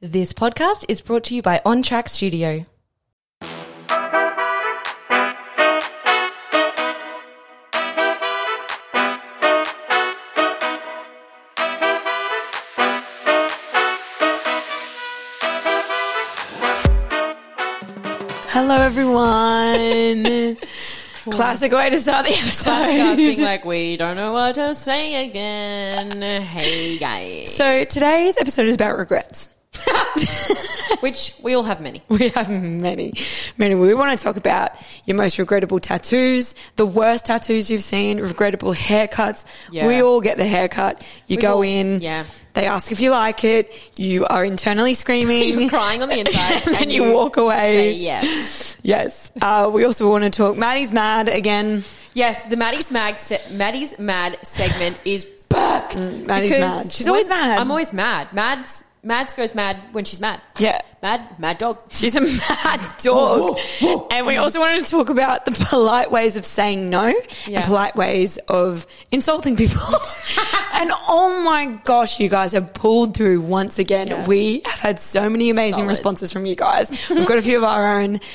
This podcast is brought to you by On Track Studio. Hello, everyone. Classic way to start the episode. being like, we don't know what to say again. Hey guys. so today's episode is about regrets. Which we all have many. We have many, many. We want to talk about your most regrettable tattoos, the worst tattoos you've seen, regrettable haircuts. Yeah. We all get the haircut. You We've go all- in. yeah. They ask if you like it. You are internally screaming. You're crying on the inside. and then you, walk away. Yes. Yes. Uh, we also want to talk. Maddie's mad again. Yes, the Maddie's Mag se- Maddie's Mad segment is back. Maddie's Because mad. She's always mad. I'm always mad. Mads Mads goes mad when she's mad. Yeah. Mad, mad dog. She's a mad dog. And we also wanted to talk about the polite ways of saying no Yeah. and polite ways of insulting people. and oh my gosh, you guys have pulled through once again. Yeah. We have had so many amazing Solid. responses from you guys. We've got a few of our own.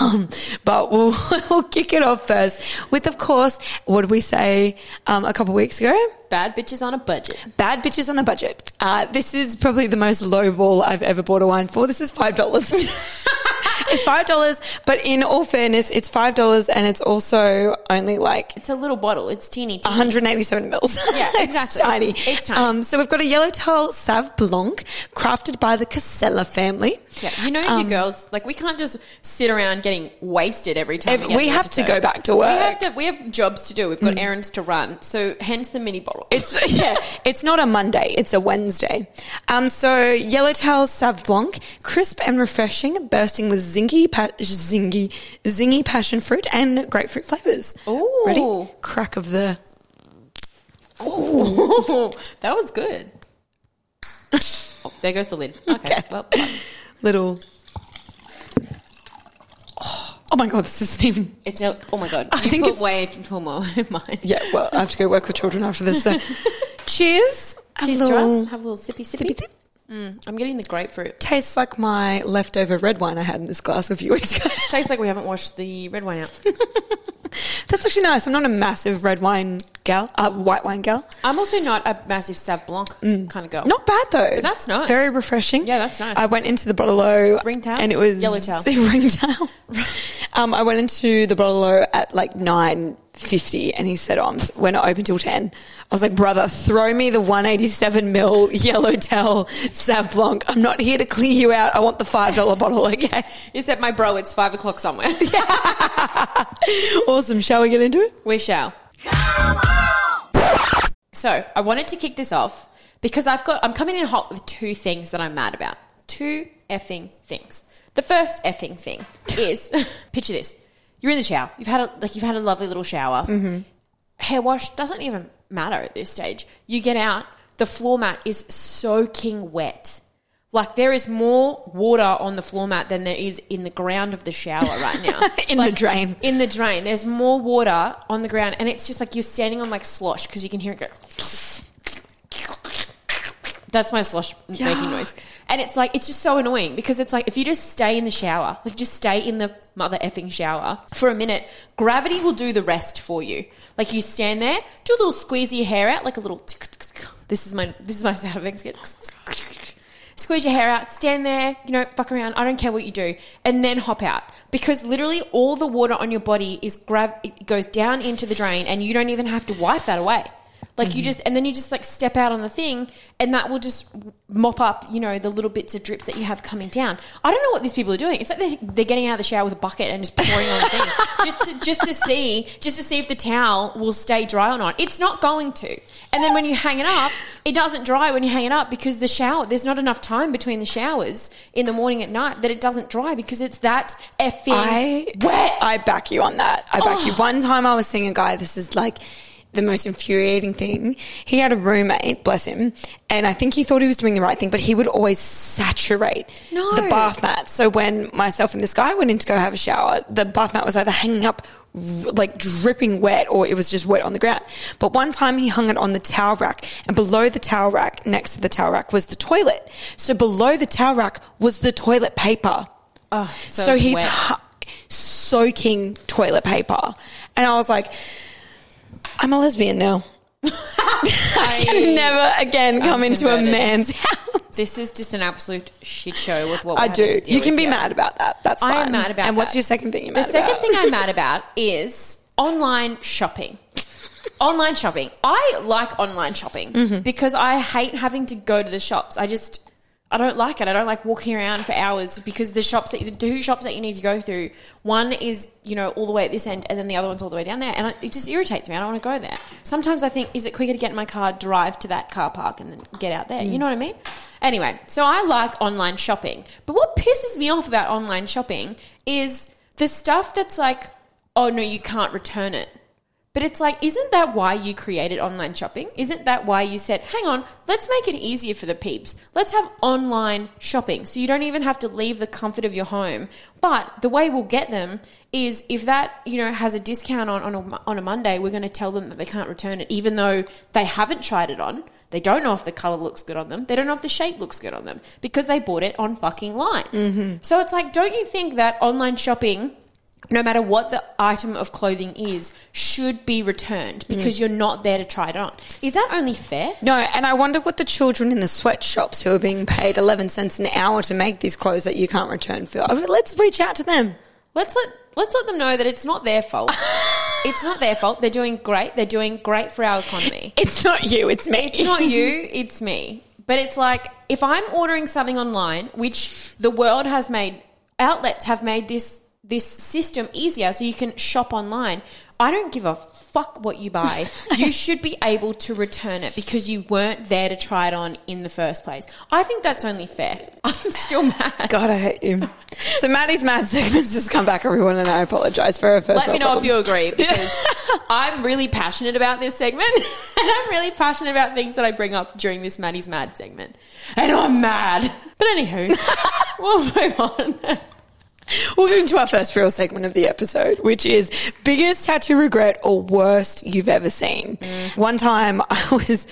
Um, but we'll, we'll kick it off first with, of course, what did we say um, a couple weeks ago? Bad bitches on a budget. Bad bitches on a budget. Uh, this is probably the most low ball I've ever bought a wine for. This is five dollars. it's five dollars, but in all fairness, it's five dollars, and it's also only like It's a little bottle. It's teeny. teeny. 187 mils. Yeah, it's exactly. tiny. It's tiny. Um, so we've got a Yellowtail Sauv Blanc, crafted by the Casella family. Yeah, you know, Um, you girls, like we can't just sit around getting wasted every time. Ev- we, we have to go back to work. Mm. have to. We have jobs to do. We've got errands to run. So hence the mini bottle. It's yeah, it's not a Monday, it's a Wednesday. Um, so Yellowtail Sauv Blanc, crisp and refreshing, bursting with zingy, pa- zingy, zingy passion fruit and grapefruit flavors. Ooh. ready? Crack of the. Oh, that was good. Oh, there goes the lid. Okay. Okay. Well, little. Oh my god, this isn't even. it's no, oh my god. I you think put it's- way too more in mine. Yeah, well, I have to go work with children after this. So. Cheers. A Cheers to us. Have a little sippy sippy. sippy sip. I'm getting the grapefruit. Tastes like my leftover red wine I had in this glass a few weeks ago. Tastes like we haven't washed the red wine out. That's actually nice. I'm not a massive red wine gal, uh, white wine gal. I'm also not a massive Sauv Blanc kind of girl. Not bad though. But that's nice. Very refreshing. Yeah, that's nice. I went into the Bottle-O Ringtail? and it was Yellowtail. Ringtail. um, I went into the Bottle-O at like nine fifty, and he said, "Oh, we're not open till 10. I was like, "Brother, throw me the one eighty seven mil Yellowtail Sauv Blanc. I'm not here to clear you out. I want the five dollar bottle. Okay, Is that my bro? It's five o'clock somewhere. awesome. Shall we get into it? We shall. So I wanted to kick this off because I've got I'm coming in hot with two things that I'm mad about. Two effing things. The first effing thing is picture this. You're in the shower. You've had a like you've had a lovely little shower. Mm-hmm. Hair wash doesn't even matter at this stage. You get out, the floor mat is soaking wet. Like there is more water on the floor mat than there is in the ground of the shower right now. In the drain. in the drain. There's more water on the ground, and it's just like you're standing on like slosh because you can hear it go. That's my slosh making noise, and it's like it's just so annoying because it's like if you just stay in the shower, like just stay in the mother effing shower for a minute, gravity will do the rest for you. Like you stand there, do a little squeeze your hair out, like a little. This is my this is my sound effects. Squeeze your hair out, stand there, you know, fuck around. I don't care what you do, and then hop out because literally all the water on your body is grab. It goes down into the drain, and you don't even have to wipe that away. Like you mm-hmm. just, and then you just like step out on the thing, and that will just mop up, you know, the little bits of drips that you have coming down. I don't know what these people are doing. It's like they're, they're getting out of the shower with a bucket and just pouring on the thing, just to just to see, just to see if the towel will stay dry or not. It's not going to. And then when you hang it up, it doesn't dry when you hang it up because the shower, there's not enough time between the showers in the morning at night that it doesn't dry because it's that effing I wet. I back you on that. I back you. Oh. One time I was seeing a guy. This is like the most infuriating thing. He had a roommate, bless him, and I think he thought he was doing the right thing, but he would always saturate No. the bath mat. So when myself and this guy went in to go have a shower, the bath mat was either hanging up like dripping wet or it was just wet on the ground. But one time he hung it on the towel rack and below the towel rack, next to the towel rack was the toilet. So below the towel rack was the toilet paper. Oh, So, he's hu- soaking toilet paper. And I was like, I'm a lesbian now. I can never again come into a man's house. This is just an absolute shit show with what I do. You can be here. mad about that. That's fine. I fine. am mad about that. And what's that. your second thing you're mad about? The second about? thing I'm mad about is online shopping. online shopping. I like online shopping Mm-hmm. because I hate having to go to the shops. I just I don't like it. I don't like walking around for hours because the shops that the two shops that you need to go through, one is you know all the way at this end, and then the other one's all the way down there, and it just irritates me. I don't want to go there. Sometimes I think, is it quicker to get in my car, drive to that car park, and then get out there? Mm. You know what I mean? Anyway, so I like online shopping, but what pisses me off about online shopping is the stuff that's like, oh no, you can't return it. But it's like, isn't that why you created online shopping? Isn't that why you said, hang on, let's make it easier for the peeps. Let's have online shopping so you don't even have to leave the comfort of your home. But the way we'll get them is if that, you know, has a discount on, on, a, on a Monday, we're going to tell them that they can't return it, even though they haven't tried it on. They don't know if the color looks good on them. They don't know if the shape looks good on them because they bought it on fucking line. Mm-hmm. So it's like, don't you think that online shopping no matter what the item of clothing is, should be returned mm. because you're not there to try it on. Is that only fair? No, and I wonder what the children in the sweatshops who are being paid 11 cents an hour to make these clothes that you can't return feel. Let's reach out to them. Let's let let's let them know that it's not their fault. it's not their fault. They're doing great. They're doing great for our economy. It's not you, it's me. It's not you, it's me. But it's like if I'm ordering something online, which the world has made outlets have made this this system easier so you can shop online. I don't give a fuck what you buy. you should be able to return it because you weren't there to try it on in the first place. I think that's only fair. I'm still mad. God, I hate you. So Maddie's mad segments just come back, everyone, and I apologise for her first. Let me know world if you agree because I'm really passionate about this segment and I'm really passionate about things that I bring up during this Maddie's Mad segment. And I'm mad. But anywho, we'll move on. We'll move into our first real segment of the episode, which is biggest tattoo regret or worst you've ever seen. Mm. One time I was,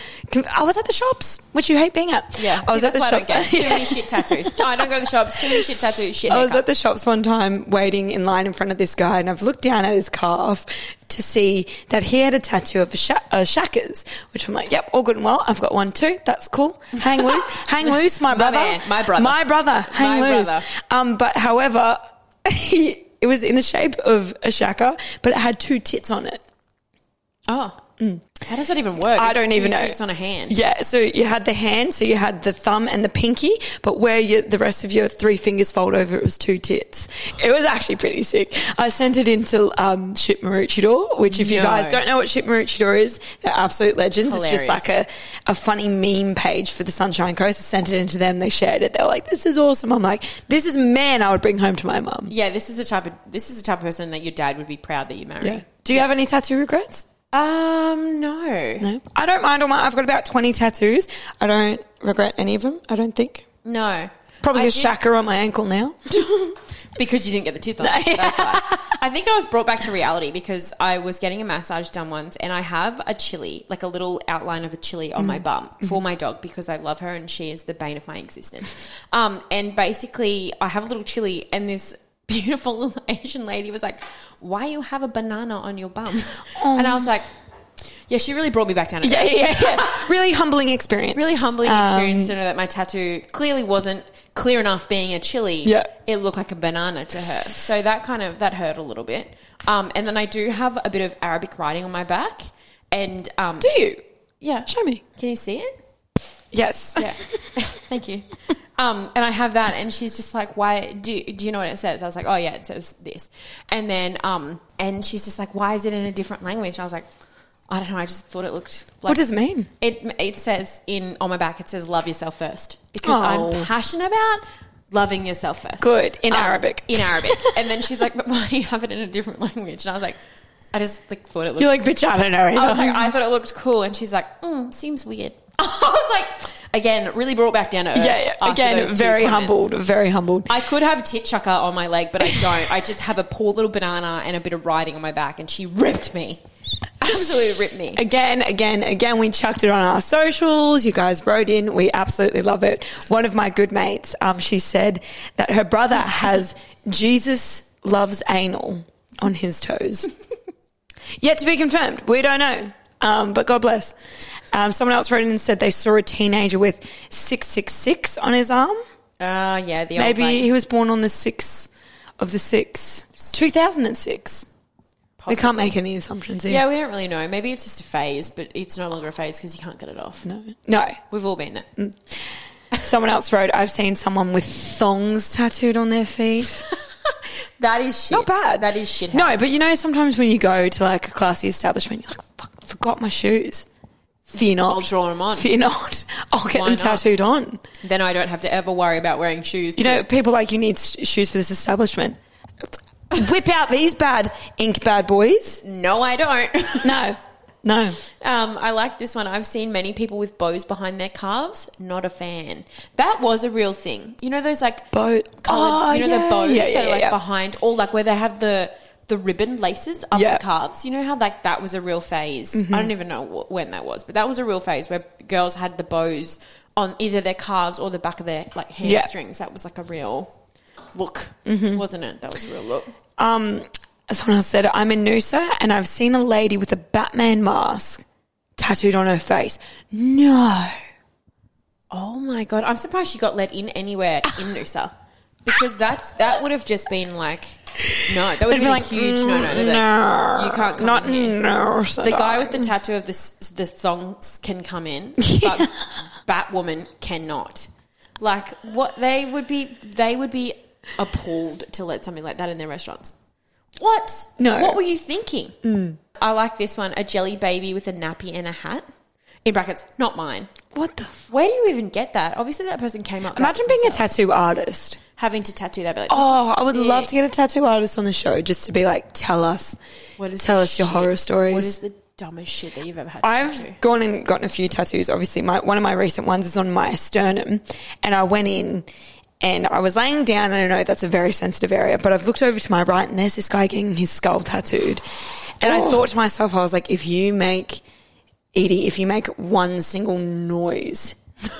I was at the shops, which you hate being at. Yeah, I was see, at the that's why I don't shops. get Too many shit tattoos. No, I don't go to the shops. Too many shit tattoos. Shit I was at the shops one time waiting in line in front of this guy, and I've looked down at his calf to see that he had a tattoo of a, sha- a shakas, which I'm like, yep, all good and well. I've got one too. That's cool. Hang loose. hang loose, my brother. man, my brother. My brother. Hang My loose. brother. Um, but however, it was in the shape of a shaka, but it had two tits on it. Oh. How does that even work? I It's don't even know. It's on a hand. Yeah, so you had the hand, so you had the thumb and the pinky, but where you, the rest of your three fingers fold over, it was two tits. It was actually pretty sick. I sent it into um, Ship Maroochydore, which if you guys don't know what Ship Maroochydore is, they're absolute legends. It's just like a, a funny meme page for the Sunshine Coast. I sent it into them, they shared it. They were like, this is awesome. I'm like, this is man I would bring home to my mum. Yeah, this is the type of this is the type of person that your dad would be proud that you married. Yeah. Do you have any tattoo regrets? Um, no. No. I don't mind all my, I've got about 20 tattoos. I don't regret any of them, I don't think. No. Probably I a did- shaka on my ankle now. Because you didn't get the tooth on. That's why. I think I was brought back to reality because I was getting a massage done once and I have a chili, like a little outline of a chili on my bum for my dog because I love her and she is the bane of my existence. Um, and basically, I have a little chili and this beautiful Asian lady was like, Why you have a banana on your bum? And I was like, Yeah, she really brought me back down to Yeah, earth. yeah, yeah. really humbling experience. Really humbling Um, experience to know that my tattoo clearly wasn't clear enough being a chili. Yeah. It looked like a banana to her. So that kind of, that hurt a little bit. Um, and then I do have a bit of Arabic writing on my back. And, um, Do you? yeah. Show me. Can you see it? Yes. Yeah. Thank you. Um, and I have that, and she's just like, "Why do do you know what it says?" I was like, "Oh yeah, it says this." And then, um, and she's just like, "Why is it in a different language?" I was like, "I don't know. I just thought it looked like." what does it mean? It it says in on my back. It says "Love yourself first because Oh. I'm passionate about loving yourself first. Good. In Um, Arabic. In Arabic. and then she's like, "But why do you have it in a different language?" And I was like, "I just like thought it looked." You're like, bitch, I don't know. I was like, I thought it looked cool, and she's like, mm, "Seems weird." Was like, again, really brought back down to earth. Yeah, yeah. Again, very comments. humbled, very humbled. I could have tit chucker on my leg, but I don't. I just have a poor little banana and a bit of writing on my back, and she ripped me. Absolutely ripped me. Again, again, again, we chucked it on our socials. You guys wrote in. We absolutely love it. One of my good mates, um, she said that her brother has Jesus loves anal on his toes. Yet to be confirmed. We don't know. Um, but God bless. Um, someone else wrote in and said they saw a teenager with 666 on his arm. Uh, yeah, the Maybe old, he was born on the 6th of the 6th, 2006. We can't make any assumptions here. Yeah, we don't really know. Maybe it's just a phase, but it's no longer a phase because you can't get it off. No. No. We've all been there. Someone else wrote, I've seen someone with thongs tattooed on their feet. That is shit. Not bad. That is shit. No, but you know, sometimes when you go to like a classy establishment, you're like, fuck, forgot my shoes. Fear not. I'll draw 'em on. Fear not. I'll get Why them not? tattooed on. then I don't have to ever worry about wearing shoes. You know, people like, you need sh- shoes for this establishment. Whip out these bad ink bad boys. no, I don't. No. No. Um, I like this one. I've seen many people with bows behind their calves. Not a fan. That was a real thing. You know those like Boat. coloured, you know yeah, the bows yeah, that yeah, are like behind, or like where they have the the ribbon laces up the calves. You know how like that was a real phase. Mm-hmm. I don't even know wh- when that was, but that was a real phase where girls had the bows on either their calves or the back of their like hamstrings. That was like a real look, Mm-hmm. wasn't it? That was a real look. Um, someone else said, I'm in Noosa and I've seen a lady with a Batman mask tattooed on her face. No. Oh my god! I'm surprised she got let in anywhere in Noosa because that's that would have just been like no, that would mm, be like, a huge no no. no. You can't come Not in here. Noosa. The guy with the tattoo of the the songs can come in, but Batwoman cannot. Like what they would be, they would be appalled to let something like that in their restaurants. What? No. What were you thinking? Mm. I like this one: a jelly baby with a nappy and a hat. In brackets, not mine. What the? F- Where do you even get that? Obviously, that person came up. Imagine being a themselves. tattoo artist. having to tattoo that. Be like, Oh, I would sick. love to get a tattoo artist on the show just to be like, tell us, What is tell the us your horror stories. What is the dumbest shit that you've ever had? To? I've gone and gotten a few tattoos. Obviously, my one of my recent ones is on my sternum, and I went in and I was laying down. And I know that's a very sensitive area, but I've looked over to my right, and there's this guy getting his skull tattooed. And I oh. thought to myself, I was like, if you make Edie, if you make one single noise.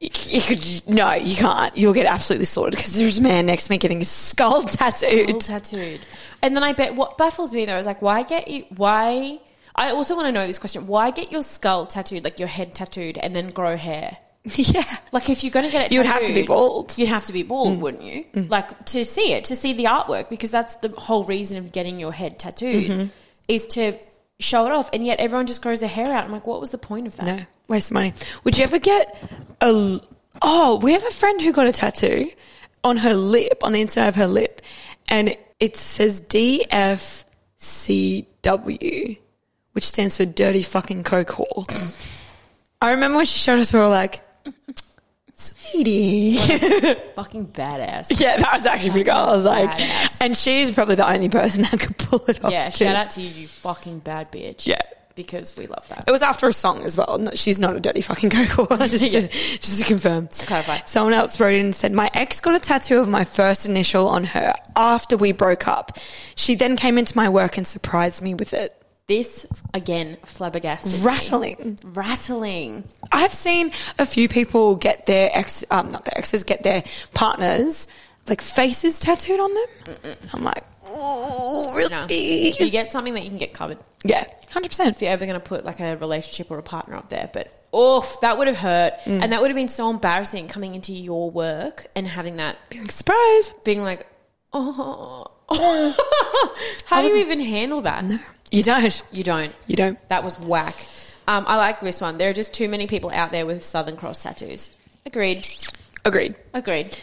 You, you could no, you can't. You'll get absolutely slaughtered because there's a man next to me getting his skull tattooed. all tattooed. And then I bet what baffles me though is like, why get you? Why? I also want to know this question: Why get your skull tattooed, like your head tattooed, and then grow hair? yeah, Like if you're going to get it, You would have to be bald. Mm. You'd have to be bald, wouldn't you? Like to see it, to see the artwork, because that's the whole reason of getting your head tattooed Mm-hmm. is to show it off. And yet everyone just grows their hair out. I'm like, what was the point of that? no, waste of money. Would you ever get a? Oh, we have a friend who got a tattoo on her lip, on the inside of her lip, and it says DFCW, which stands for Dirty Fucking Coke Hall. I remember when she showed us, we were like, "Sweetie." Fucking badass. Yeah, that was actually pretty good. I was like, Badass. and she's probably the only person that could pull it off. Yeah, too. shout out to you, you fucking bad bitch. Yeah. Because we love that. It was after a song as well. No, she's not a dirty fucking cocoa. just, to, just to confirm. clarify. Someone else wrote in and said, My ex got a tattoo of my first initial on her after we broke up. She then came into my work and surprised me with it. This, again, flabbergasted. me. Rattling. Rattling. I've seen a few people get their ex, um, not their exes, get their partners like faces tattooed on them. I'm like, oh, No. risky. You get something that you can get covered. Yeah, hundred percent. If you're ever going to put like a relationship or a partner up there. But, oof, that would have hurt. Mm. And that would have been so embarrassing coming into your work and having that, Like, surprise. being like, oh. How do you even handle that? No, you don't. You don't. You don't. That was whack. Um, I like this one. There are just too many people out there with Southern Cross tattoos. Agreed. Agreed. Agreed.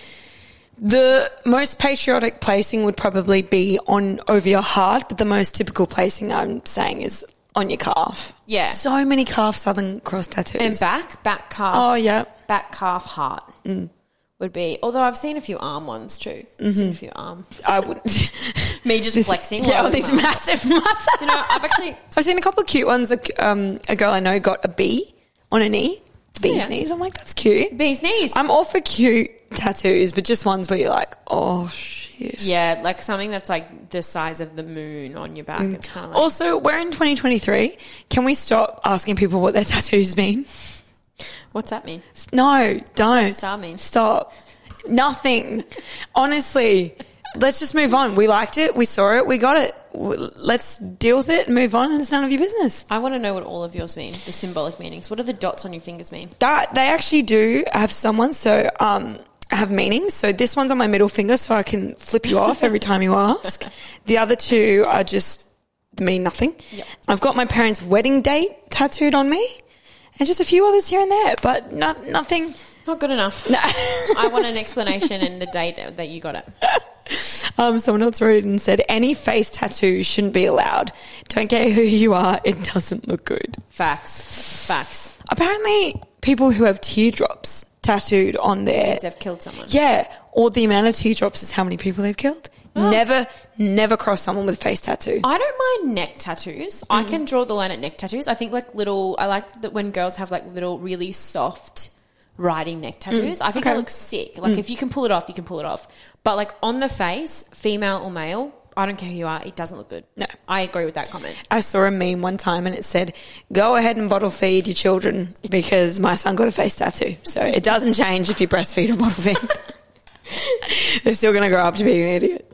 The most patriotic placing would probably be on over your heart, but the most typical placing I'm saying is on your calf. Yeah. So many calf Southern Cross tattoos. And back, back calf. Oh, yeah. Back calf heart would be. Although I've seen a few arm ones too. I've seen a few arm. I would. Me just flexing. yeah, I these massive muscles. You know, I've actually. I've seen a couple of cute ones. Um, a girl I know got a bee on her knee. bee's Yeah. knees. I'm like, that's cute. Bee's knees. I'm all for cute tattoos, but just ones where you're like, oh shit. yeah, like something that's like the size of the moon on your back. It's kind of like. Also, we're in 2023. Can we stop asking people what their tattoos mean? What's that mean? No, don't. star mean? Stop. Nothing. Honestly, let's just move on. We liked it. We saw it. We got it. Let's deal with it and move on, and it's none of your business. I want to know what all of yours mean. The symbolic meanings. What do the dots on your fingers mean? That they actually do have someone so um have meanings. So this one's on my middle finger, so I can flip you off every time you ask. The other two are just mean nothing. Yep. I've got my parents' wedding date tattooed on me, and just a few others here and there, but not nothing. Not good enough. I want an explanation and the date that you got it. Um, someone else wrote and said any face tattoo shouldn't be allowed. Don't care who you are; it doesn't look good. Facts. Facts. Apparently, people who have teardrops tattooed on their Means they've killed someone. Yeah, or the amount of teardrops is how many people they've killed. Never, never cross someone with a face tattoo. I don't mind neck tattoos. I Mm-hmm. can draw the line at neck tattoos. I think like little. I like that when girls have like little really soft riding neck tattoos. I think okay. that looks sick. Like if you can pull it off, you can pull it off. But like on the face, female or male, I don't care who you are. It doesn't look good. No. I agree with that comment. I saw a meme one time and it said, "Go ahead and bottle feed your children because my son got a face tattoo." So it doesn't change if you breastfeed or bottle feed. They're still going to grow up to be an idiot.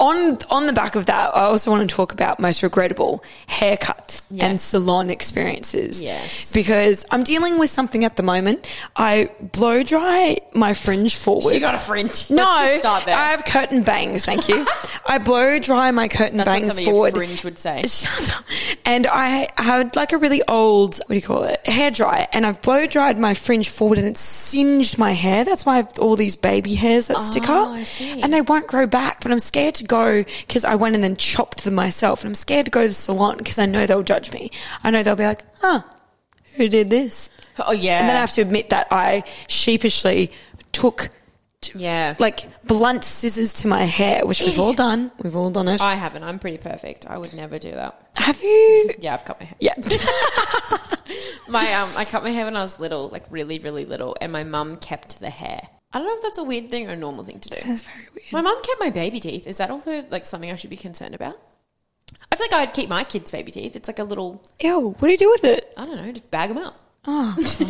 On on the back of that, I also want to talk about most regrettable haircut and salon experiences. Yes. because I'm dealing with something at the moment. I blow dry my fringe forward. You got a fringe. No, Let's just start there. I have curtain bangs. Thank you. I blow dry my curtain That's what bangs forward. fringe would say. And I had like a really old, what do you call it, hair dryer, and I've blow dried my fringe forward, and it's singed my hair. That's why I have all these baby hairs that stick Oh, up, I see. and they won't grow back. But I'm scared to go because I went and then chopped them myself, and I'm scared to go to the salon because I know they'll judge me. I know they'll be like, "Huh, who did this?" Oh yeah. And then I have to admit that I sheepishly took. Yeah. Like blunt scissors to my hair, which we've all done. We've all done it. I haven't. I'm pretty perfect. I would never do that. Have you? Yeah, I've cut my hair. Yeah. My um, I cut my hair when I was little, like really, really little, and my mum kept the hair. I don't know if that's a weird thing or a normal thing to do. That's very weird. My mum kept my baby teeth. Is that also like something I should be concerned about? I feel like I'd keep my kids' baby teeth. It's like a little, Ew, what do you do with it? I don't know, just bag them up. Oh, this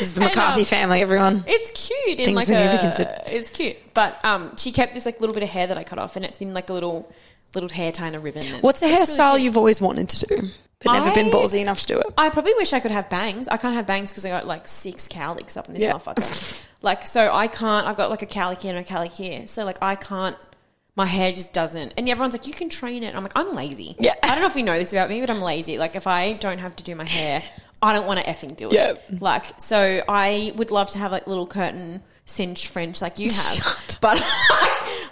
is the And, McCarthy um, family, everyone. It's cute in Things like we need to consider. It's cute, but um, she kept this like little bit of hair that I cut off, and it's in like a little little hair tie and a ribbon. and What's the it's really hairstyle cute. you've always wanted to do, but never been I- ballsy enough to do it? I probably wish I could have bangs. I can't have bangs because I got like six cowlicks up in this Yeah. motherfucker. like, so I can't. I've got like a cowlick here and a cowlick here. So like, I can't. My hair just doesn't. And everyone's like, you can train it. I'm like, I'm lazy. Yeah. I don't know if you know this about me, but I'm lazy. Like, if I don't have to do my hair, I don't want to effing do it. Yeah. Like, so I would love to have like little curtain singed fringe like you have, Shut but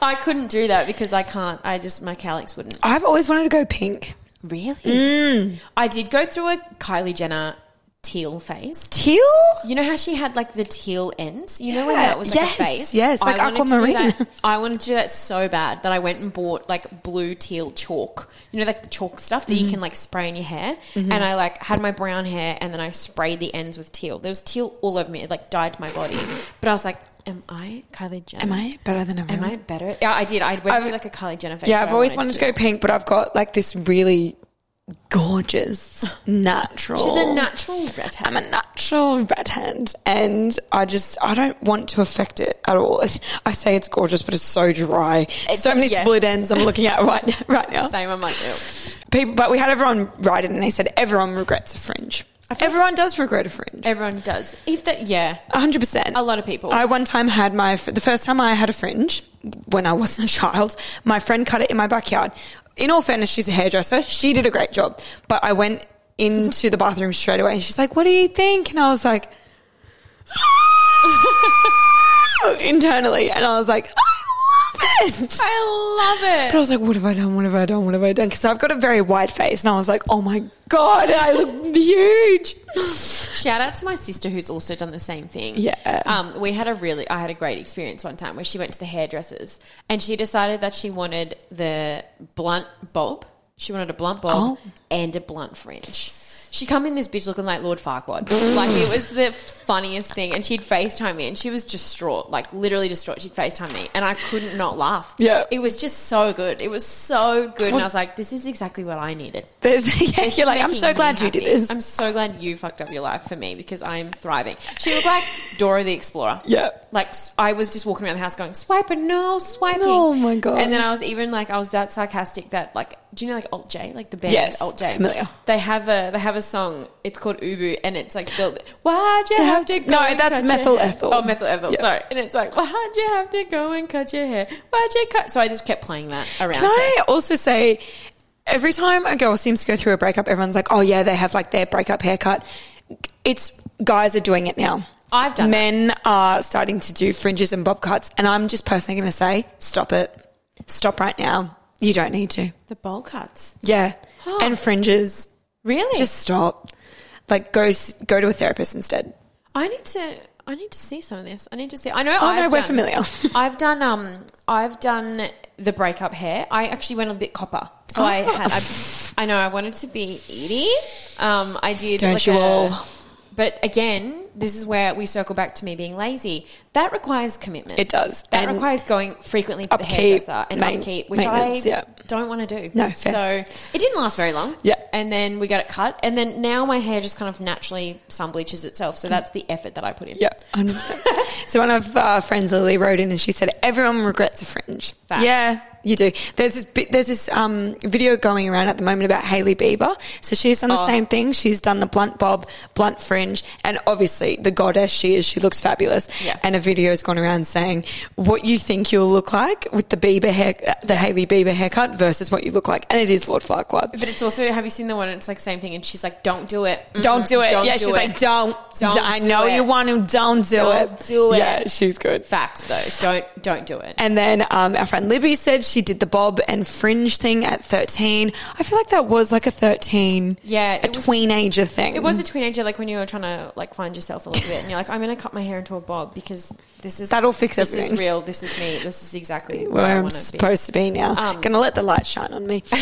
I couldn't do that because I can't. I just my cowlicks wouldn't. I've always wanted to go pink. Really? Mm. I did go through a Kylie Jenner teal phase. Teal? You know how she had like the teal ends? You know when that was like Yes, a phase? yes, like I do aquamarine. that- I wanted to do that so bad that I went and bought like blue teal chalk. You know, like the chalk stuff that you Mm-hmm. can like spray in your hair. And I like had my brown hair and then I sprayed the ends with teal. There was teal all over me. It like dyed my body. But I was like, am I Kylie Jenner? Am I better than everyone? Am I better? Yeah, I did. I went I've- through like a Kylie Jenner phase. Yeah, I've always wanted to go pink, but I've got like this really gorgeous, natural. She's a natural redhead. I'm a natural redhead, and I just I don't want to affect it at all. I say it's gorgeous, but it's so dry. It's, so many yeah. split ends I'm looking at right now, right now. Same, I'm like, ew. People, but we had everyone write it, and they said everyone regrets a fringe. Everyone does regret a fringe. Everyone does. If that, yeah. hundred percent. A lot of people. I one time had my the first time I had a fringe when I wasn't a child. My friend cut it in my backyard. In all fairness, she's a hairdresser. She did a great job, but I went into the bathroom straight away, and she's like, "What do you think?" And I was like, internally, and I was like, "I love it." I love it. But I was like, what have I done? What have I done? What have I done? Because I've got a very wide face, and I was like, oh my god, I look huge. Shout out to my sister who's also done the same thing. Yeah. Um, we had a really, I had a great experience one time where she went to the hairdressers and she decided that she wanted the blunt bob. She wanted a blunt bob Oh. and a blunt fringe. She come in this bitch looking like Lord Farquaad. like it was the funniest thing. And she'd FaceTime me and she was distraught, like literally distraught. She'd FaceTime me and I couldn't not laugh. Yeah. It was just so good. It was so good. And I was like, this is exactly what I needed. There's, yeah, you're like, I'm so glad you did this. I'm so glad you fucked up your life for me because I'm thriving. She looked like Dora the Explorer. Yeah. Like I was just walking around the house going, swiping, no, swiping. Oh my God. And then I was even like, I was that sarcastic that like, do you know like Alt J, like the band Yes, Alt J? familiar. They have a they have a song. It's called Ubu, and it's like spelled. Why'd you have to go? No, and that's cut your methyl hair?" ethyl. Oh, methyl ethyl. Yeah. Sorry, and it's like, why'd you have to go and cut your hair? Why'd you cut? So I just kept playing that around. Can. I also say, every time a girl seems to go through a breakup, everyone's like, oh yeah, they have like their breakup haircut. It's guys are doing it now. I've done that. Men are starting to do fringes and bob cuts, and I'm just personally going to say, stop it. Stop right now. You don't need to. The bowl cuts. Yeah. And fringes. Really? Just stop. Like go go to a therapist instead. I need to. I need to see some of this. I need to see. I know. Oh, I've no, we're familiar. I've done. Um. I've done the breakup hair. I actually went a bit copper. So Oh. I had. I, I know. I wanted to be Edie. Um. I did. Don't like you a- all? But again, this is where we circle back to me being lazy. That requires commitment. It does. That And requires going frequently to the hairdresser and main- upkeep, which I yeah. don't want to do. No, fair. So it didn't last very long. Yeah. And then we got it cut. And then now my hair just kind of naturally sun bleaches itself. So that's the effort that I put in. Yeah, so one of our friends, Lily, wrote in and she said, everyone regrets a fringe. Facts. Yeah, you do. There's this, there's this um, video going around at the moment about Hailey Bieber. So she's done the Oh. same thing. She's done the blunt bob, blunt fringe, and obviously the goddess she is, she looks fabulous. Yeah. And a video's gone around saying what you think you'll look like with the Bieber hair, the Hailey Bieber haircut versus what you look like. And it is Lord Farquaad. But it's also, have you seen the one? It's like same thing. And she's like, don't do it. Don't do it. Don't yeah, she's like, don't. Don't I do know it. you want to. Don't do Don't it. do it. Yeah, she's good. Facts though. Don't, don't do it. And then um, our friend Libby said she did the bob and fringe thing at 13. I feel like that was like a 13, Yeah, a was- teenager thing. It was a teenager, like when you were trying to like find yourself a little bit, and you're like, I'm going to cut my hair into a bob because this is That'll fix This everything. is real. This is me. This is exactly where where I'm to be. supposed to be now. Um, Gonna let the light shine on me.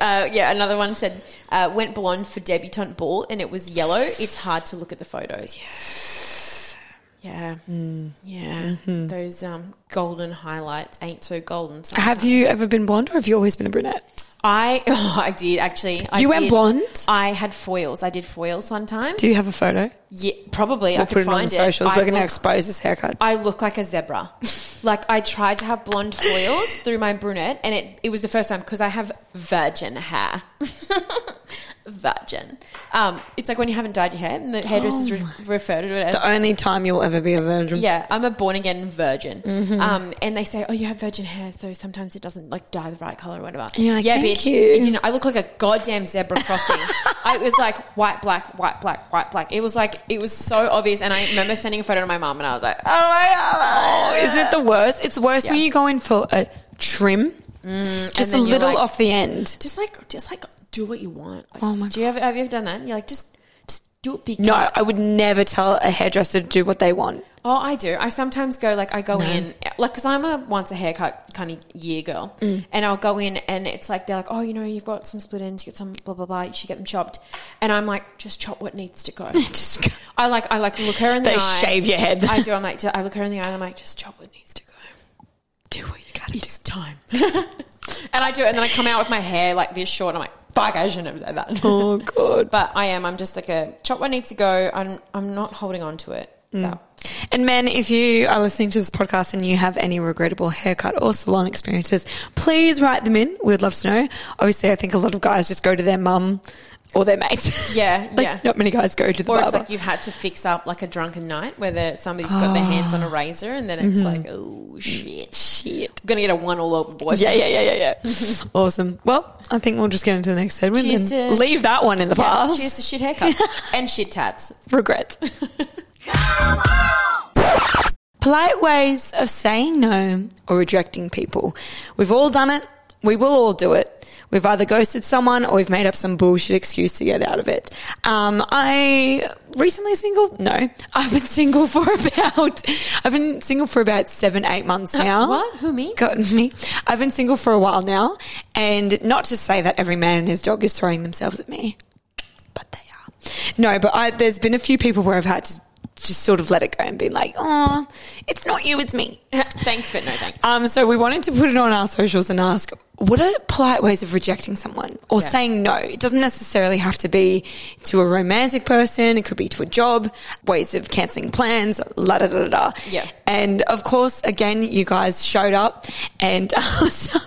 uh, yeah, another one said uh, went blonde for debutante ball, and it was yellow. It's hard to look at the photos. Yeah, Hmm. yeah. Mm-hmm. Those um, golden highlights ain't so golden. Have you ever been blonde or have you always been a brunette? I oh, I did actually. I You went did. blonde? I had foils. I did foils one time. Do you have a photo? Yeah, probably. I We'll could put it find on the socials. I We're going to expose this haircut. I look like a zebra. like I tried to have blonde foils through my brunette, and it, it was the first time because I have virgin hair. virgin. Um, it's like when you haven't dyed your hair, and the hairdressers re- refer to it as. the only time you'll ever be a virgin. yeah, I'm a born again virgin. Mm-hmm. Um, and they say, oh, you have virgin hair, so sometimes it doesn't like dye the right color or whatever. You're like, yeah, "Thank bitch. you." It didn't. I look like a goddamn zebra crossing. I, it was like white, black, white, black, white, black. It was like it was so obvious. And I remember sending a photo to my mum, and I was like, oh my god, oh, Isn't it the worst? It's worse when you go in for a trim, mm, just a little like- off the end. just like just like do what you want. Like, Oh my do you ever have you ever done that? You're like just just do it big. No, I would never tell a hairdresser to do what they want. Oh, I do. I sometimes go like I go in like because I'm a once a haircut kind of year girl, Mm. and I'll go in and it's like they're like, oh, you know, you've got some split ends, you get some blah blah blah. You should get them chopped, and I'm like, just chop what needs to go. Just go. I like I like look her in the They eye. shave your head. I do. I'm like I look her in the eye and I'm like, just chop what needs to go. do what you gotta do. It's time. and I do it, and then I come out with my hair like this short. I'm like, fuck, I shouldn't have said that. Oh god. But I am. I'm just like a chop what needs to go. I'm I'm not holding on to it. Mm. And men, if you are listening to this podcast and you have any regrettable haircut or salon experiences, please write them in. We'd love to know. Obviously, I think a lot of guys just go to their mum or their mates. Yeah, like, yeah. Not many guys go to the Or it's like you've had to fix up like a drunken night where somebody's got their hands Ah. on a razor and then it's Mm-hmm. like, oh shit. Shit. I'm gonna get a one all over boys. Yeah, yeah, yeah, yeah, yeah. awesome. Well, I think we'll just get into the next segment Cheers and to- leave that one in the Yeah, past. Cheers to shit haircuts and shit tats. Regrets. Polite ways of saying no or rejecting people. We've all done it. We will all do it. We've either ghosted someone or we've made up some bullshit excuse to get out of it. Um, I recently single. No, I've been single for about. I've been single for about seven, eight months now. what? Who, me? Got me. I've been single for a while now, and not to say that every man and his dog is throwing themselves at me, but they are. No, but I, there's been a few people where I've had to just sort of let it go and be like, oh, it's not you, it's me. thanks, but no thanks. Um, so we wanted to put it on our socials and ask, what are polite ways of rejecting someone or Yeah. saying no? It doesn't necessarily have to be to a romantic person. It could be to a job, ways of cancelling plans, la da da da. Yeah. And of course, again, you guys showed up and some.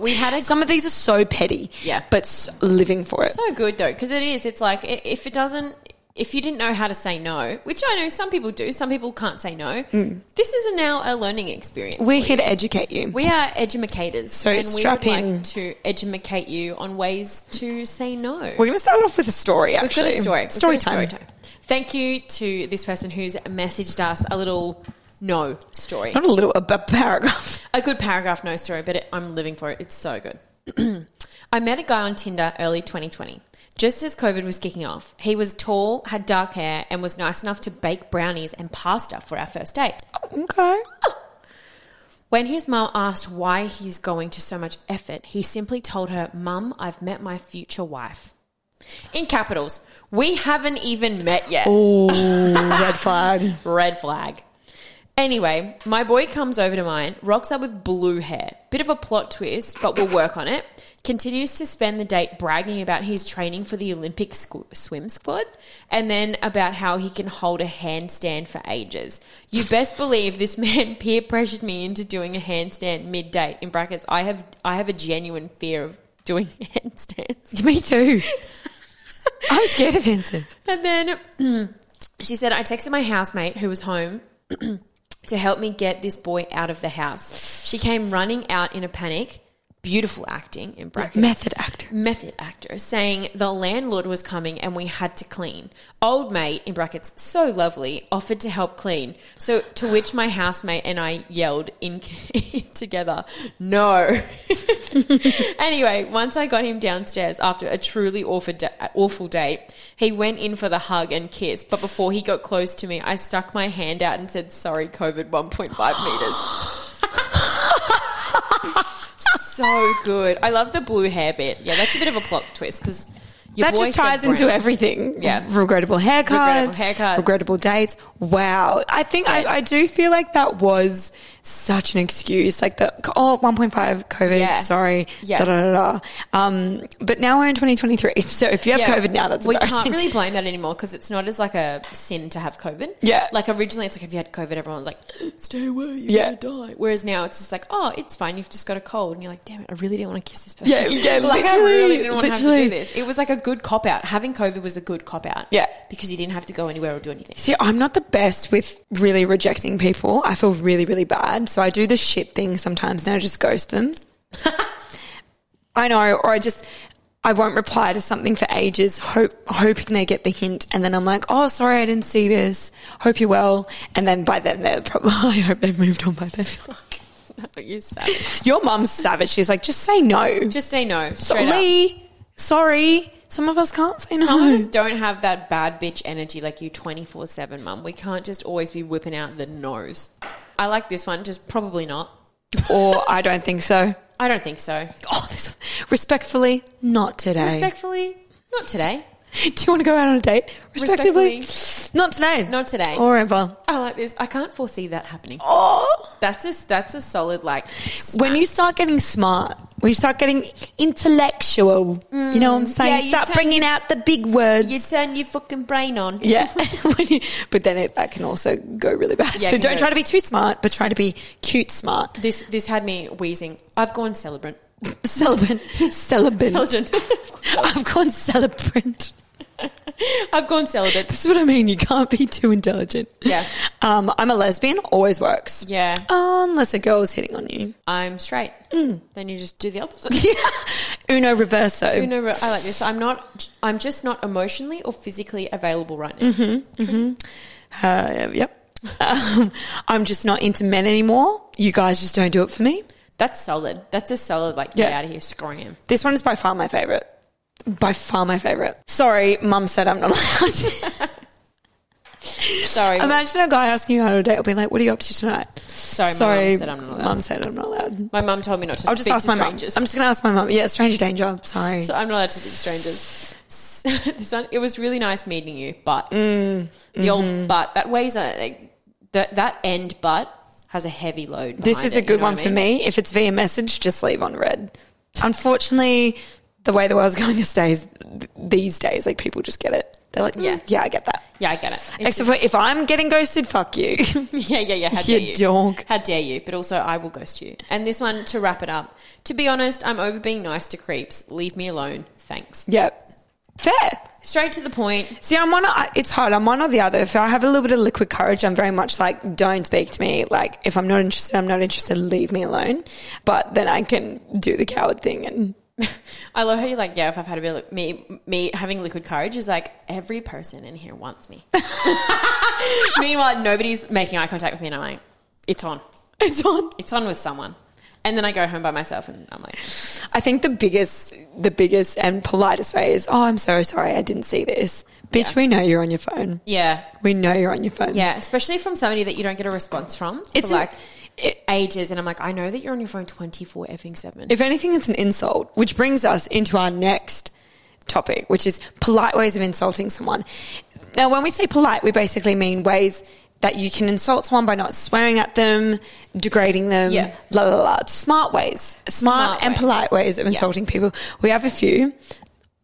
We had a- some of these are so petty. Yeah. But s- living for it. so good though because it is it's like if it doesn't if you didn't know how to say no which i know some people do some people can't say no hmm. this is now a learning experience We're here to educate you. we are educators So and strap we would in. like to educate you on ways to say no We're going to start off with a story, We've actually. got a story. We've Story got a time. story time. Thank you to this person who's messaged us a little no story. Not a little, a, a paragraph. A good paragraph no story, but it, I'm living for it. It's so good. I met a guy on Tinder early 2020. Just as COVID was kicking off, he was tall, had dark hair, and was nice enough to bake brownies and pasta for our first date. Okay. When his mum asked why he's going to so much effort, he simply told her, Mum, I've met my future wife. In capitals, we haven't even met yet. Oh, red flag. Red flag. Anyway, my boy comes over to mine, rocks up with blue hair. Bit of a plot twist, but we'll work on it. Continues to spend the date bragging about his training for the Olympic squ- swim squad and then about how he can hold a handstand for ages. You best believe this man peer pressured me into doing a handstand mid date. In brackets, I have I have a genuine fear of doing handstands. Me too. I'm scared of handstands. And then she said, I texted my housemate who was home to help me get this boy out of the house. She came running out in a panic. Beautiful acting in brackets. Method actor. Method actor saying the landlord was coming and we had to clean. Old mate in brackets, so lovely, offered to help clean. So to which my housemate and I yelled in together, no. anyway, once I got him downstairs after a truly awful, da- awful date, he went in for the hug and kiss. But before he got close to me, I stuck my hand out and said, sorry, COVID 1.5 meters. so good. I love the blue hair bit. Yeah, that's a bit of a plot twist because That just ties into everything. Yeah. Regrettable haircuts. Regrettable haircuts. Regrettable dates. Wow. I think I, I do feel like that was such an excuse. Like the, oh, 1.5 COVID. Yeah. Sorry. Yeah. Da, da, da, da. Um, but now we're in 2023. So if you have Yeah, COVID now, that's we can't really blame that anymore because it's not as like a sin to have COVID. Yeah. like originally it's like if you had COVID, everyone's like, "Stay away, you're Yeah. gonna die." Whereas now it's just like, "Oh, it's fine. You've just got a cold," and you're like, "Damn it, I really didn't want to kiss this person." Yeah, yeah, like I really didn't want to have to do this. It was like a good cop out. Having COVID was a good cop out. Yeah. because you didn't have to go anywhere or do anything. See, I'm not the best with really rejecting people. I feel really, really bad. So I do the shit thing sometimes and I just ghost them. I know, or I just, I won't reply to something for ages, hope, hoping they get the hint. And then I'm like, oh, sorry, I didn't see this. Hope you're well. And then by then they're probably, I hope they've moved on by then. you savage. Your mum's savage. She's like, just say no. Just say no. So, Straight up. Sorry. Some of us can't say no. Some of us don't have that bad bitch energy like you 24 7, mum. We can't just always be whipping out the nose. I like this one, just probably not. or I don't think so. I don't think so. Oh, this respectfully, not today. Respectfully, not today. Do you want to go out on a date? Respectively, not today. Not today. Or ever. I like this. I can't foresee that happening. Oh. That's a that's a solid like. When you start getting smart, when you start getting intellectual, you know what I'm saying? Mm. Yeah, you start bringing out the big words. you turn your fucking brain on. yeah, you- but then it, that can also go really bad. Yeah, so don't go- try to be too smart, but try to be cute smart. This this had me wheezing. I've gone celebrant. Celibate. Celibate. I've gone celebrant. I've gone celibate. This is what I mean. You can't be too intelligent. Yeah. Um, I'm a lesbian. Always works. Yeah. Unless a girl's hitting on you. I'm straight. Mm. Then you just do the opposite. Uno reverso. You know, I like this. I'm not. I'm just not emotionally or physically available right now. Uh, yep. Um, I'm just not into men anymore. You guys just don't do it for me. That's solid. That's a solid. Like get Yeah. out of here, scram. This one is by far my favorite. By far my favorite. Sorry, mum said I'm not allowed. Sorry, Imagine a guy asking you out on a date. I'll be like, "What are you up to tonight?" sorry. Sorry, mum said I'm not allowed. Mum said I'm not allowed. My mum told me not to I'll just speak ask to my mum. I'm strangers. just going to ask my mum. Yeah, stranger danger. Sorry. So I'm not allowed to speak to strangers. this one, it was really nice meeting you, but Mm, the old mm-hmm. but that weighs a like, that that end but has a heavy load. This behind is it, a you good know one I for mean? me. If it's via message, just leave on red. Unfortunately, the way the world's going these days, these days, like people just get it. They're like, Yeah. yeah, yeah, I get that. Yeah, I get it. It's Except for if I'm getting ghosted, fuck you. yeah, yeah, yeah. How You dare you? dog. How dare you? But also, I will ghost you. And this one to wrap it up. To be honest, I'm over being nice to creeps. Leave me alone. Thanks. yep. Fair. Straight to the point. See, I'm one. It's hard. I'm one or the other. If I have a little bit of liquid courage, I'm very much like, don't speak to me. Like, if I'm not interested, I'm not interested. Leave me alone. But then I can do the coward thing and I love how you're like, yeah, if I've had a bit of me, me having liquid courage is like every person in here wants me. Meanwhile, nobody's making eye contact with me, and I'm like, it's on. it's on. It's on with someone. And then I go home by myself, and I'm like, I think the biggest, the biggest and politest way is, oh, I'm so sorry, I didn't see this. Bitch, Yeah. we know you're on your phone. yeah, We know you're on your phone. yeah. Especially from somebody that you don't get a response from It's it's like ages, and I'm like, I know that you're on your phone 24 effing seven. If anything, it's an insult, which brings us into our next topic, which is polite ways of insulting someone. Now, when we say polite, we basically mean ways that you can insult someone by not swearing at them, degrading them, Yeah. la la la. Smart ways, smart, Smart and ways. polite ways of insulting people. We have a few.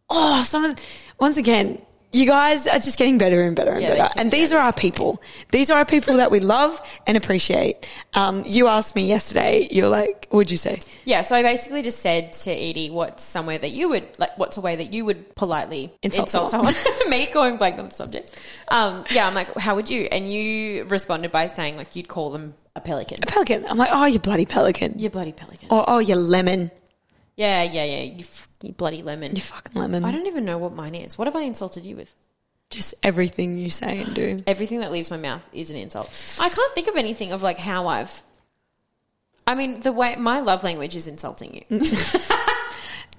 Oh, some of, once again, you guys are just getting better and better and Yeah, better. And these are our people. These are our people that we love and appreciate. Um, you asked me yesterday, you're like, what'd you say? Yeah, so I basically just said to Edie, what's somewhere that you would like? What's a way that you would politely Insult insult, someone. someone? Me going blank on the subject. Um, yeah, I'm like, how would you? And you responded by saying like you'd call them a pelican. A pelican. I'm like, oh, you bloody pelican. You bloody pelican. Or, oh, you lemon. Yeah, yeah, yeah. You, f- you bloody lemon. You fucking lemon. I don't even know what mine is. What have I insulted you with? Just everything you say and do. Everything that leaves my mouth is an insult. I can't think of anything of like how I've. I mean, the way my love language is insulting you.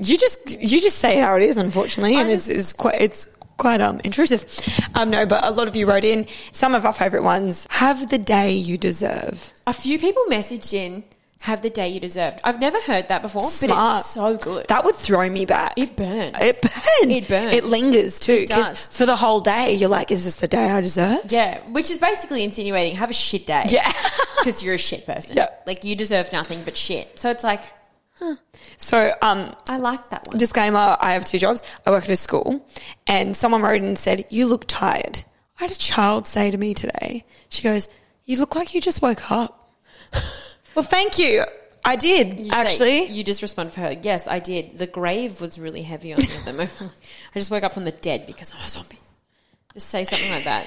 You just you just say how it is, unfortunately, and it's, it's quite it's quite um intrusive. Um, no, but a lot of you wrote in some of our favourite ones. Have the day you deserve. A few people messaged in, "Have the day you deserved." I've never heard that before, but Smart. it's so good. That would throw me back. it burns. It burns. It burns. It lingers too. Does. For the whole day, you're like, is this the day I deserve? yeah, which is basically insinuating have a shit day. Yeah. because you're a shit person. Yeah. like you deserve nothing but shit. So it's like So, um, I like that one. disclaimer I have two jobs. I work at a school, and someone wrote in and said, You look tired. I had a child say to me today, She goes, You look like you just woke up. well, thank you. I did, You say- actually. you just respond for her. Yes, I did. The grave was really heavy on me at the moment. I just woke up from the dead because I'm a zombie. Just say something like that.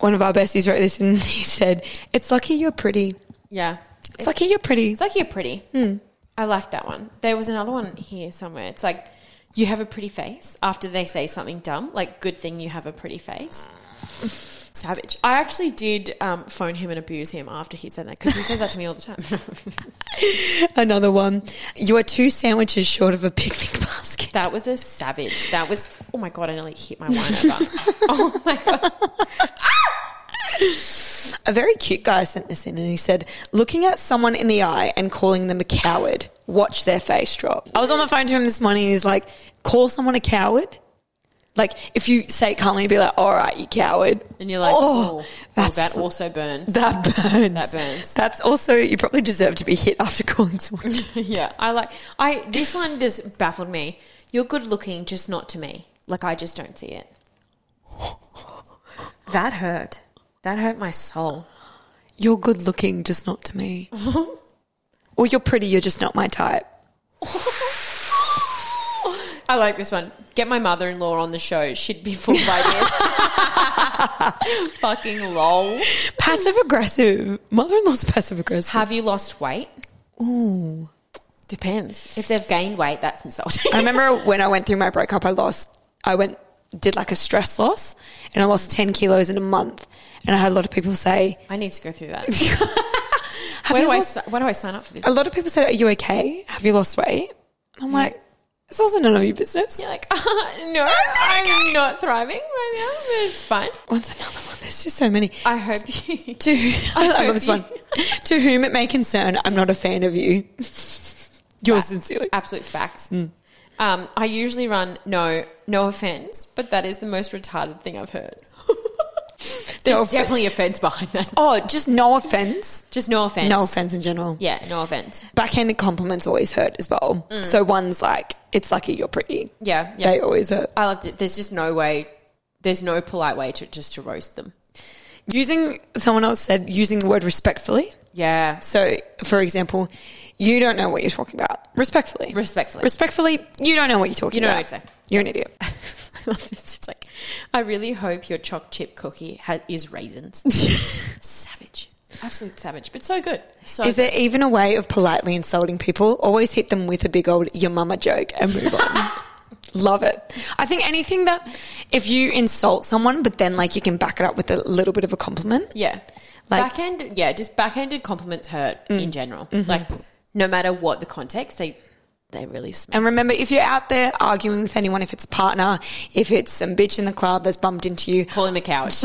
One of our besties wrote this and he said, It's lucky you're pretty. Yeah, It's lucky you're pretty. It's lucky you're pretty. Hmm. I like that one. There was another one here somewhere. It's like you have a pretty face after they say something dumb. Like, good thing you have a pretty face. Savage. I actually did um, phone him and abuse him after he said that because he says that to me all the time. Another one. You are two sandwiches short of a picnic basket. that was a savage. That was, oh my God, I nearly hit my wine over. oh my God. A very cute guy sent this in and he said, looking at someone in the eye and calling them a coward, watch their face drop. I was on the phone to him this morning and he's like, call someone a coward? Like, if you say it calmly, be like, all right, you coward. And you're like, Oh, oh, that's- that also burns. That burns. That burns. That's also, you probably deserve to be hit after calling someone. yeah, I like. I this one just baffled me. You're good looking, just not to me. Like I just don't see it. That hurt. That hurt my soul. You're good looking, just not to me. or you're pretty, you're just not my type. I like this one. Get my mother-in-law on the show. She'd be full by ideas. Fucking lol. Passive aggressive. Mother in law's passive aggressive. Have you lost weight? Ooh. Depends. If they've gained weight, that's insulting. I remember when I went through my breakup, I lost, I went, did like a stress loss and I lost 10 kilos in a month. And I had a lot of people say, I need to go through that. have Where you do, lost? where do I sign up for this? A lot of people said, are you okay? Have you lost weight? And I'm like, it's also none of your business. You're like, uh, no, I'm not thriving right now, but it's fine. What's another one? There's just so many. I hope you. To, I hope love this one. to whom it may concern, I'm not a fan of you. Yours sincerely. absolute facts. Um, I usually run no, no offense, but that is the most retarded thing I've heard. There's definitely offense behind that. Oh, just no offense. Just no offense. No offense in general. Yeah, no offense. Backhanded compliments always hurt as well. Mm. So one's like, it's lucky you're pretty. Yeah, yeah. They always hurt. I loved it. There's just no way. There's no polite way to just to roast them. Using, someone else said, using the word respectfully. Yeah. So, for example, you don't know what you're talking about. Respectfully. Respectfully. Respectfully, you don't know what you're talking You know about. what I'd say. You're an idiot. I love this. It's like, I really hope your choc chip cookie ha- is raisins. savage. Absolute savage, but so good. So Is there even a way of politely insulting people? Always hit them with a big old your mama joke and move on. Love it. I think anything that if you insult someone, but then like you can back it up with a little bit of a compliment. Yeah. Like- Backhand, yeah, just backhanded compliments hurt Mm. in general. Mm-hmm. Like, no matter what the context, they they really. And remember, if you're out there arguing with anyone, if it's a partner, if it's some bitch in the club that's bumped into you, Call him a coward.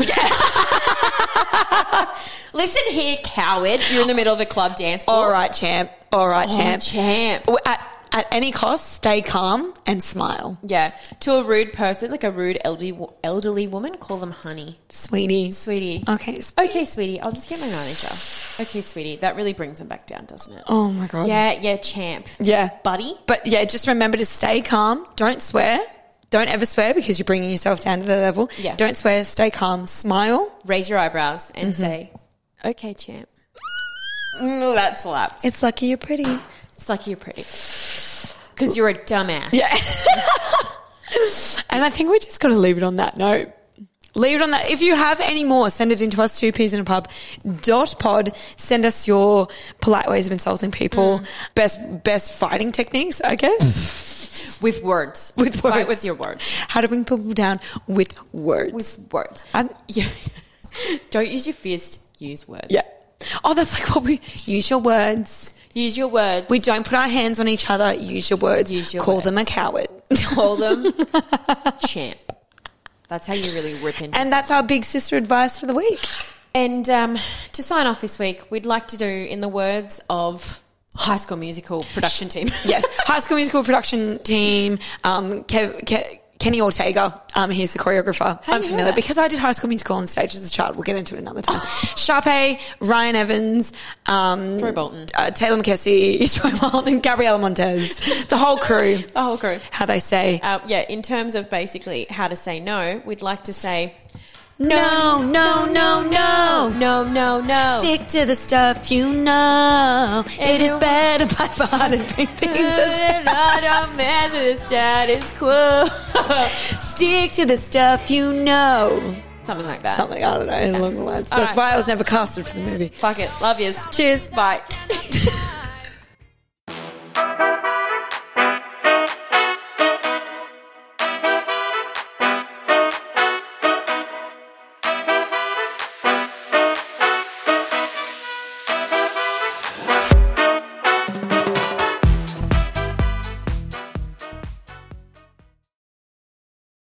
Listen here, coward. You're in the middle of a club dance floor. all right, champ. All right, Oh, champ. champ. At, at any cost, stay calm and smile. Yeah. To a rude person, like a rude elderly, elderly woman, call them honey. Sweetie. Sweetie. Okay. s- Okay, sweetie. I'll just get my manager. Okay, sweetie. That really brings them back down, doesn't it? Oh my God. Yeah, yeah, champ. Yeah. Buddy. But yeah, just remember to stay calm. Don't swear. Don't ever swear because you're bringing yourself down to the level. Yeah. Don't swear. Stay calm. Smile. Raise your eyebrows and Mm-hmm. say, okay, champ. Mm, that slaps. It's lucky you're pretty. It's lucky you're pretty. Because you're a dumbass. Yeah. and I think we just got to leave it on that note. Leave it on that. If you have any more, send it into us, two peas in a pub dot pod. Send us your polite ways of insulting people. Mm. Best, best fighting techniques, I guess. With words. With Fight words. with your words. How to bring people down with words. With words. And- Yeah. Don't use your fist, use words. yeah. Oh, that's like what we use your words. Use your words. We don't put our hands on each other. Use your words. Use your Call words. them a coward. call them champ. That's how you really rip into it. and that's our big sister advice for the week. And um, to sign off this week, we'd like to do, in the words of High School Musical production team. yes, High School Musical production team. Um, Kev, Ke- Kenny Ortega. Um, he's the choreographer. How I'm do you know familiar because I did High School Musical on stage as a child. We'll get into it another time. Sharpay, Ryan Evans, um, Troy Bolton. uh, Taylor McKessie, Troy Bolton, Gabriella Montez, the whole crew. The whole crew. How they say Uh, yeah, in terms of basically how to say no, we'd like to say no, no, no, no. no, no, no. Stick to the stuff you know. It is better by far than big things. I don't mess with the status quo. Stick to the stuff you know. Something like that. Something I don't know along the lines. All That's right. why I was never casted for the movie. Fuck it. Love yous. Cheers. Bye.